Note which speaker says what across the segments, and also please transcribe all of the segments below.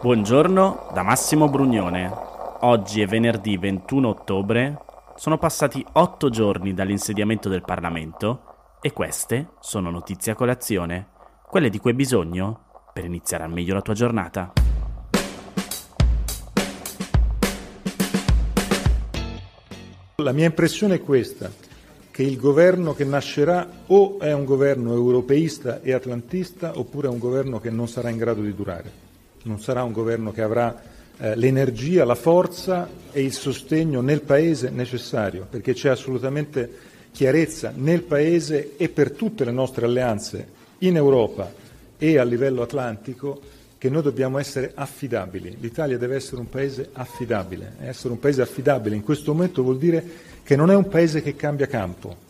Speaker 1: Buongiorno da Massimo Brugnone. Oggi è venerdì 21 ottobre. Sono passati otto giorni dall'insediamento del Parlamento e queste sono notizie a colazione, quelle di cui hai bisogno per iniziare al meglio la tua giornata.
Speaker 2: La mia impressione è questa, che il governo che nascerà o è un governo europeista e atlantista oppure è un governo che non sarà in grado di durare, non sarà un governo che avrà eh, l'energia, la forza e il sostegno nel Paese necessario, perché c'è assolutamente chiarezza nel Paese e per tutte le nostre alleanze in Europa e a livello atlantico che noi dobbiamo essere affidabili. L'Italia deve essere un paese affidabile. Essere un paese affidabile in questo momento vuol dire che non è un paese che cambia campo.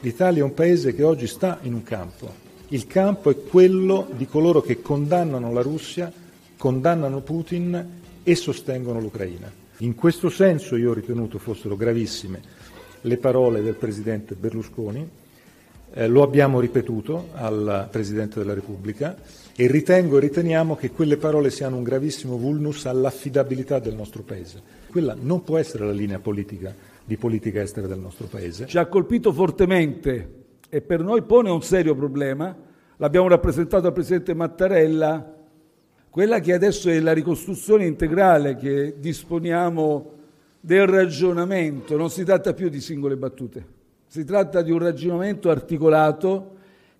Speaker 2: L'Italia è un paese che oggi sta in un campo. Il campo è quello di coloro che condannano la Russia, condannano Putin e sostengono l'Ucraina. In questo senso io ho ritenuto fossero gravissime le parole del Presidente Berlusconi, eh, lo abbiamo ripetuto al Presidente della Repubblica e ritengo e riteniamo che quelle parole siano un gravissimo vulnus all'affidabilità del nostro Paese. Quella non può essere la linea politica di politica estera del nostro Paese.
Speaker 3: Ci ha colpito fortemente e per noi pone un serio problema, l'abbiamo rappresentato al Presidente Mattarella, quella che adesso è la ricostruzione integrale che disponiamo del ragionamento, non si tratta più di singole battute, si tratta di un ragionamento articolato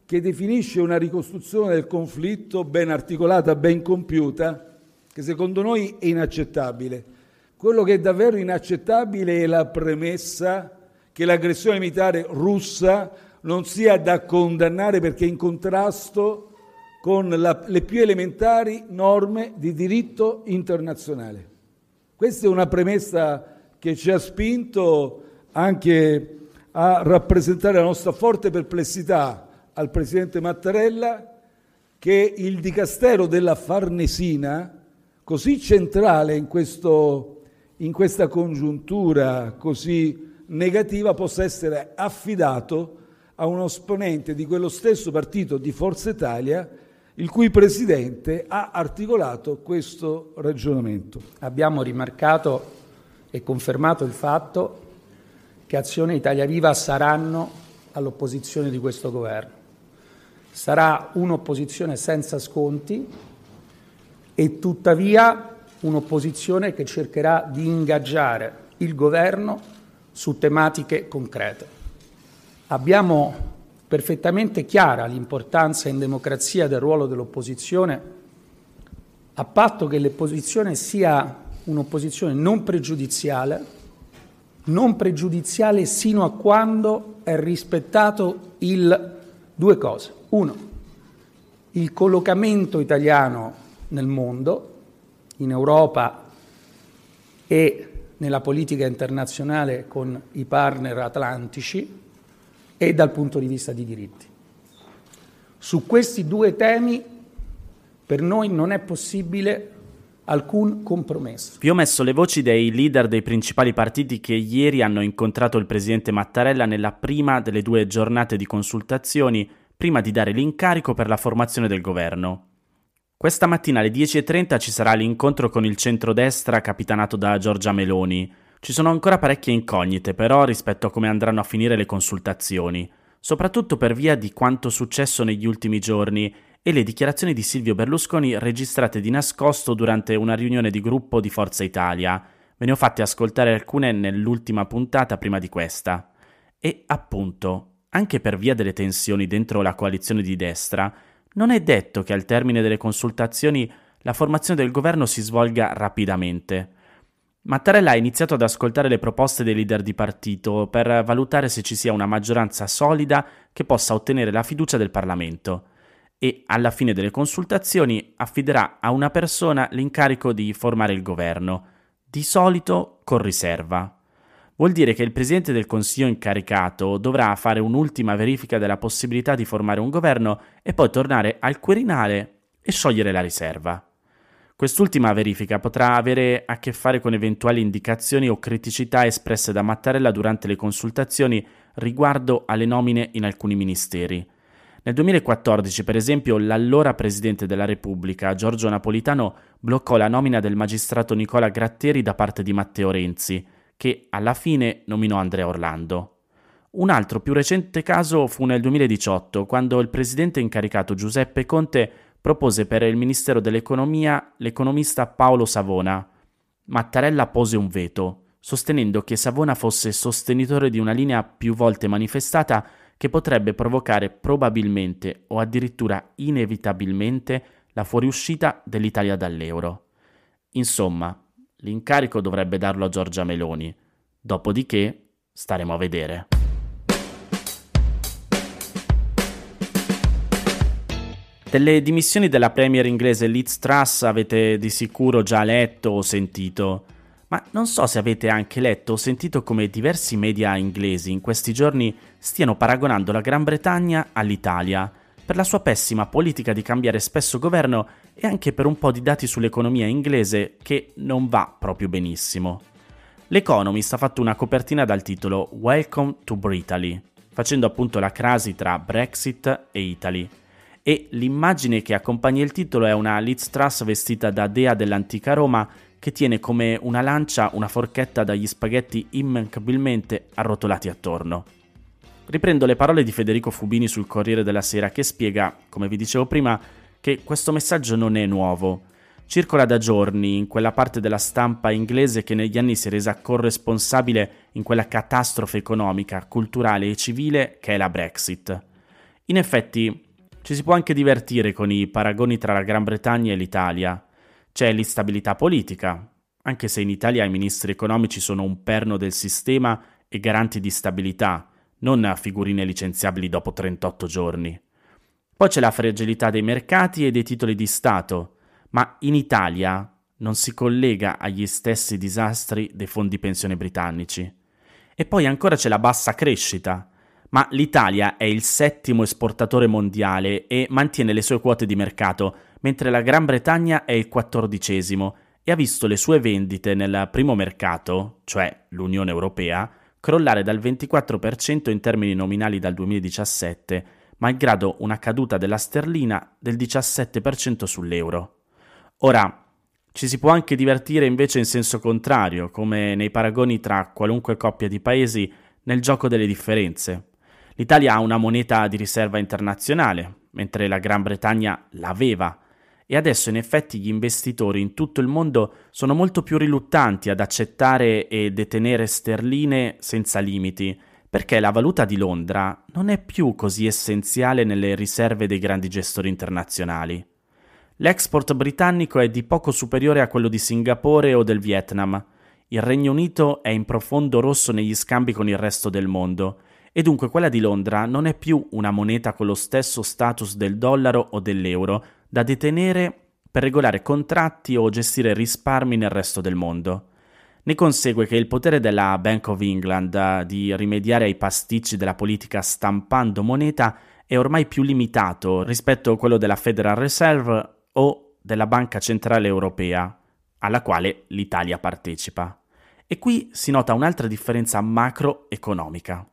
Speaker 3: che definisce una ricostruzione del conflitto ben articolata, ben compiuta, che secondo noi è inaccettabile. Quello che è davvero inaccettabile è la premessa che l'aggressione militare russa non sia da condannare perché in contrasto con la, le più elementari norme di diritto internazionale. Questa è una premessa che ci ha spinto anche a rappresentare la nostra forte perplessità al presidente Mattarella che il Dicastero della Farnesina, così centrale in, questo, in questa congiuntura così negativa, possa essere affidato a uno esponente di quello stesso partito di Forza Italia il cui presidente ha articolato questo ragionamento.
Speaker 4: Abbiamo rimarcato e confermato il fatto che Azione Italia Viva saranno all'opposizione di questo governo. Sarà un'opposizione senza sconti e tuttavia un'opposizione che cercherà di ingaggiare il governo su tematiche concrete. Abbiamo perfettamente chiara l'importanza in democrazia del ruolo dell'opposizione, a patto che l'opposizione sia un'opposizione non pregiudiziale, non pregiudiziale sino a quando è rispettato il due cose. Uno, il collocamento italiano nel mondo, in Europa e nella politica internazionale con i partner atlantici e dal punto di vista di diritti. Su questi due temi per noi non è possibile alcun compromesso.
Speaker 1: Vi ho messo le voci dei leader dei principali partiti che ieri hanno incontrato il presidente Mattarella nella prima delle due giornate di consultazioni prima di dare l'incarico per la formazione del governo. Questa mattina alle 10.30 ci sarà l'incontro con il centrodestra capitanato da Giorgia Meloni. Ci sono ancora parecchie incognite però rispetto a come andranno a finire le consultazioni, soprattutto per via di quanto successo negli ultimi giorni e le dichiarazioni di Silvio Berlusconi registrate di nascosto durante una riunione di gruppo di Forza Italia. Ve ne ho fatte ascoltare alcune nell'ultima puntata prima di questa. E appunto, anche per via delle tensioni dentro la coalizione di destra, non è detto che al termine delle consultazioni la formazione del governo si svolga rapidamente. Mattarella ha iniziato ad ascoltare le proposte dei leader di partito per valutare se ci sia una maggioranza solida che possa ottenere la fiducia del Parlamento e alla fine delle consultazioni affiderà a una persona l'incarico di formare il governo, di solito con riserva vuol dire che il Presidente del Consiglio incaricato dovrà fare un'ultima verifica della possibilità di formare un governo e poi tornare al Quirinale e sciogliere la riserva. Quest'ultima verifica potrà avere a che fare con eventuali indicazioni o criticità espresse da Mattarella durante le consultazioni riguardo alle nomine in alcuni ministeri. Nel 2014, per esempio, l'allora Presidente della Repubblica, Giorgio Napolitano, bloccò la nomina del magistrato Nicola Gratteri da parte di Matteo Renzi, che alla fine nominò Andrea Orlando. Un altro più recente caso fu nel 2018, quando il presidente incaricato Giuseppe Conte propose per il Ministero dell'Economia l'economista Paolo Savona. Mattarella pose un veto, sostenendo che Savona fosse sostenitore di una linea più volte manifestata che potrebbe provocare probabilmente o addirittura inevitabilmente la fuoriuscita dell'Italia dall'euro. Insomma, l'incarico dovrebbe darlo a Giorgia Meloni. Dopodiché staremo a vedere. Delle dimissioni della premier inglese Liz Truss avete di sicuro già letto o sentito, ma non so se avete anche letto o sentito come diversi media inglesi in questi giorni stiano paragonando la Gran Bretagna all'Italia per la sua pessima politica di cambiare spesso governo e anche per un po' di dati sull'economia inglese che non va proprio benissimo. L'Economist ha fatto una copertina dal titolo Welcome to Britaly, facendo appunto la crasi tra Brexit e Italy e l'immagine che accompagna il titolo è una Liz Truss vestita da dea dell'antica Roma che tiene come una lancia una forchetta dagli spaghetti immancabilmente arrotolati attorno. Riprendo le parole di Federico Fubini sul Corriere della Sera che spiega, come vi dicevo prima, che questo messaggio non è nuovo. Circola da giorni in quella parte della stampa inglese che negli anni si è resa corresponsabile in quella catastrofe economica, culturale e civile che è la Brexit. In effetti, ci si può anche divertire con i paragoni tra la Gran Bretagna e l'Italia. C'è l'instabilità politica, anche se in Italia i ministri economici sono un perno del sistema e garanti di stabilità, non figurine licenziabili dopo 38 giorni. Poi c'è la fragilità dei mercati e dei titoli di Stato, ma in Italia non si collega agli stessi disastri dei fondi pensione britannici. E poi ancora c'è la bassa crescita, ma l'Italia è il settimo esportatore mondiale e mantiene le sue quote di mercato, mentre la Gran Bretagna è il quattordicesimo e ha visto le sue vendite nel primo mercato, cioè l'Unione Europea, crollare dal 24% in termini nominali dal 2017, malgrado una caduta della sterlina del 17% sull'euro. Ora, ci si può anche divertire invece in senso contrario, come nei paragoni tra qualunque coppia di paesi nel gioco delle differenze. L'Italia ha una moneta di riserva internazionale, mentre la Gran Bretagna l'aveva, e adesso in effetti gli investitori in tutto il mondo sono molto più riluttanti ad accettare e detenere sterline senza limiti, perché la valuta di Londra non è più così essenziale nelle riserve dei grandi gestori internazionali. L'export britannico è di poco superiore a quello di Singapore o del Vietnam. Il Regno Unito è in profondo rosso negli scambi con il resto del mondo e dunque quella di Londra non è più una moneta con lo stesso status del dollaro o dell'euro da detenere per regolare contratti o gestire risparmi nel resto del mondo. Ne consegue che il potere della Bank of England di rimediare ai pasticci della politica stampando moneta è ormai più limitato rispetto a quello della Federal Reserve o della Banca Centrale Europea, alla quale l'Italia partecipa. E qui si nota un'altra differenza macroeconomica.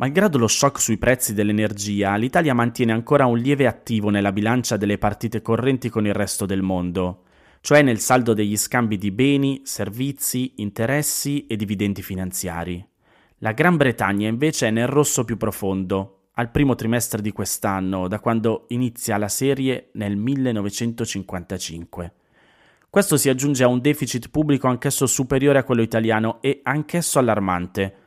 Speaker 1: Malgrado lo shock sui prezzi dell'energia, l'Italia mantiene ancora un lieve attivo nella bilancia delle partite correnti con il resto del mondo, cioè nel saldo degli scambi di beni, servizi, interessi e dividendi finanziari. La Gran Bretagna invece è nel rosso più profondo, al primo trimestre di quest'anno, da quando inizia la serie nel 1955. Questo si aggiunge a un deficit pubblico anch'esso superiore a quello italiano e anch'esso allarmante,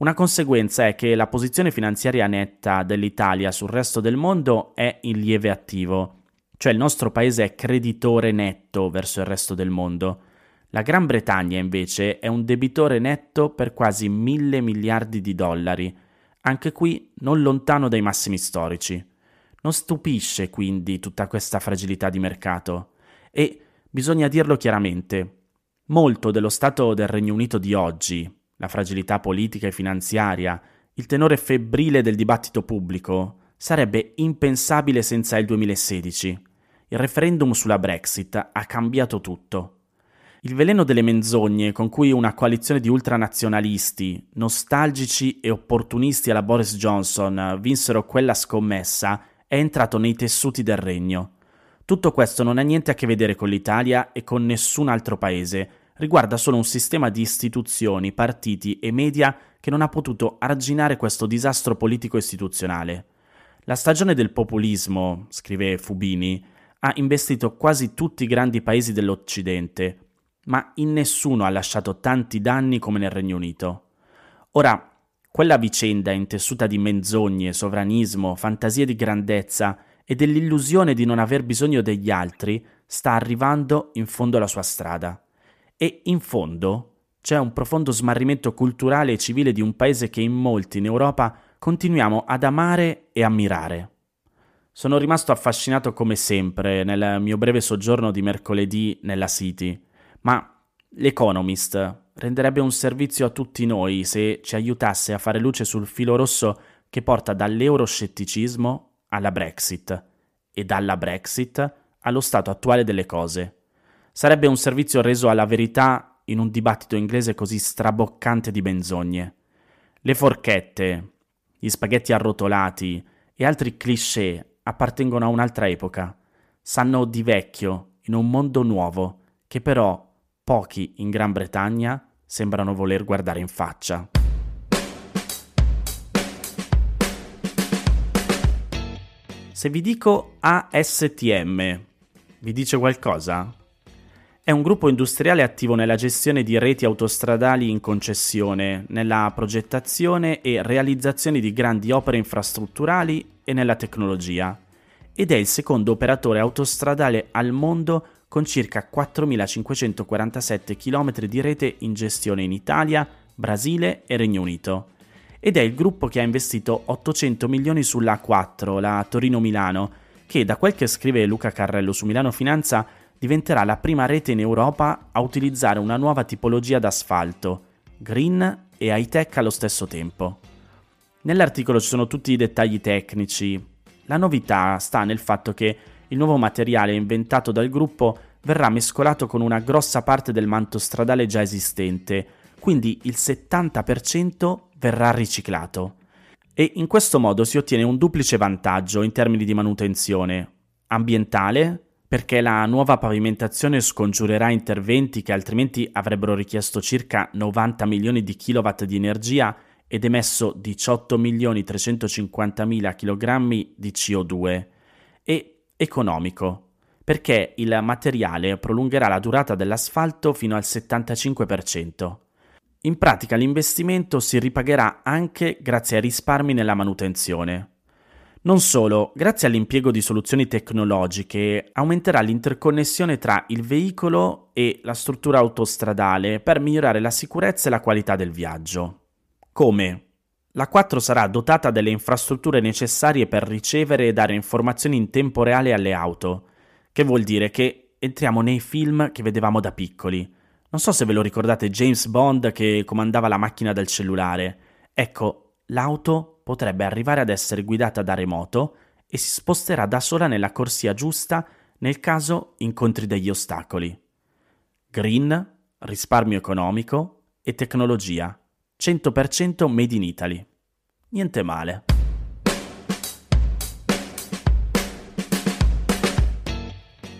Speaker 1: una conseguenza è che la posizione finanziaria netta dell'Italia sul resto del mondo è in lieve attivo, cioè il nostro paese è creditore netto verso il resto del mondo. La Gran Bretagna invece è un debitore netto per quasi mille miliardi di dollari, anche qui non lontano dai massimi storici. Non stupisce quindi tutta questa fragilità di mercato e bisogna dirlo chiaramente, molto dello stato del Regno Unito di oggi, la fragilità politica e finanziaria, il tenore febbrile del dibattito pubblico, sarebbe impensabile senza il 2016. Il referendum sulla Brexit ha cambiato tutto. Il veleno delle menzogne con cui una coalizione di ultranazionalisti, nostalgici e opportunisti alla Boris Johnson vinsero quella scommessa è entrato nei tessuti del regno. Tutto questo non ha niente a che vedere con l'Italia e con nessun altro paese, riguarda solo un sistema di istituzioni, partiti e media che non ha potuto arginare questo disastro politico istituzionale. La stagione del populismo, scrive Fubini, ha investito quasi tutti i grandi paesi dell'Occidente, ma in nessuno ha lasciato tanti danni come nel Regno Unito. Ora, quella vicenda intessuta di menzogne, sovranismo, fantasie di grandezza e dell'illusione di non aver bisogno degli altri sta arrivando in fondo alla sua strada. E in fondo c'è un profondo smarrimento culturale e civile di un paese che in molti in Europa continuiamo ad amare e ammirare. Sono rimasto affascinato come sempre nel mio breve soggiorno di mercoledì nella City, ma l'Economist renderebbe un servizio a tutti noi se ci aiutasse a fare luce sul filo rosso che porta dall'euroscetticismo alla Brexit e dalla Brexit allo stato attuale delle cose. Sarebbe un servizio reso alla verità in un dibattito inglese così straboccante di menzogne. Le forchette, gli spaghetti arrotolati e altri cliché appartengono a un'altra epoca. Sanno di vecchio in un mondo nuovo che però pochi in Gran Bretagna sembrano voler guardare in faccia. Se vi dico ASTM, vi dice qualcosa? È un gruppo industriale attivo nella gestione di reti autostradali in concessione, nella progettazione e realizzazione di grandi opere infrastrutturali e nella tecnologia, ed è il secondo operatore autostradale al mondo con circa 4.547 km di rete in gestione in Italia, Brasile e Regno Unito. Ed è il gruppo che ha investito 800 milioni sulla A4, la Torino-Milano, che da quel che scrive Luca Carrello su Milano Finanza diventerà la prima rete in Europa a utilizzare una nuova tipologia d'asfalto, green e high tech allo stesso tempo. Nell'articolo ci sono tutti i dettagli tecnici. La novità sta nel fatto che il nuovo materiale inventato dal gruppo verrà mescolato con una grossa parte del manto stradale già esistente, quindi il 70% verrà riciclato. E in questo modo si ottiene un duplice vantaggio in termini di manutenzione. Ambientale, perché la nuova pavimentazione scongiurerà interventi che altrimenti avrebbero richiesto circa 90 milioni di kilowatt di energia ed emesso 18 milioni 350 mila kg di CO2. E economico, perché il materiale prolungherà la durata dell'asfalto fino al 75%. In pratica l'investimento si ripagherà anche grazie ai risparmi nella manutenzione. Non solo, grazie all'impiego di soluzioni tecnologiche aumenterà l'interconnessione tra il veicolo e la struttura autostradale per migliorare la sicurezza e la qualità del viaggio. Come? La 4 sarà dotata delle infrastrutture necessarie per ricevere e dare informazioni in tempo reale alle auto, che vuol dire che entriamo nei film che vedevamo da piccoli. Non so se ve lo ricordate James Bond che comandava la macchina dal cellulare. Ecco, l'auto potrebbe arrivare ad essere guidata da remoto e si sposterà da sola nella corsia giusta nel caso incontri degli ostacoli. Green, risparmio economico e tecnologia. 100% made in Italy. Niente male.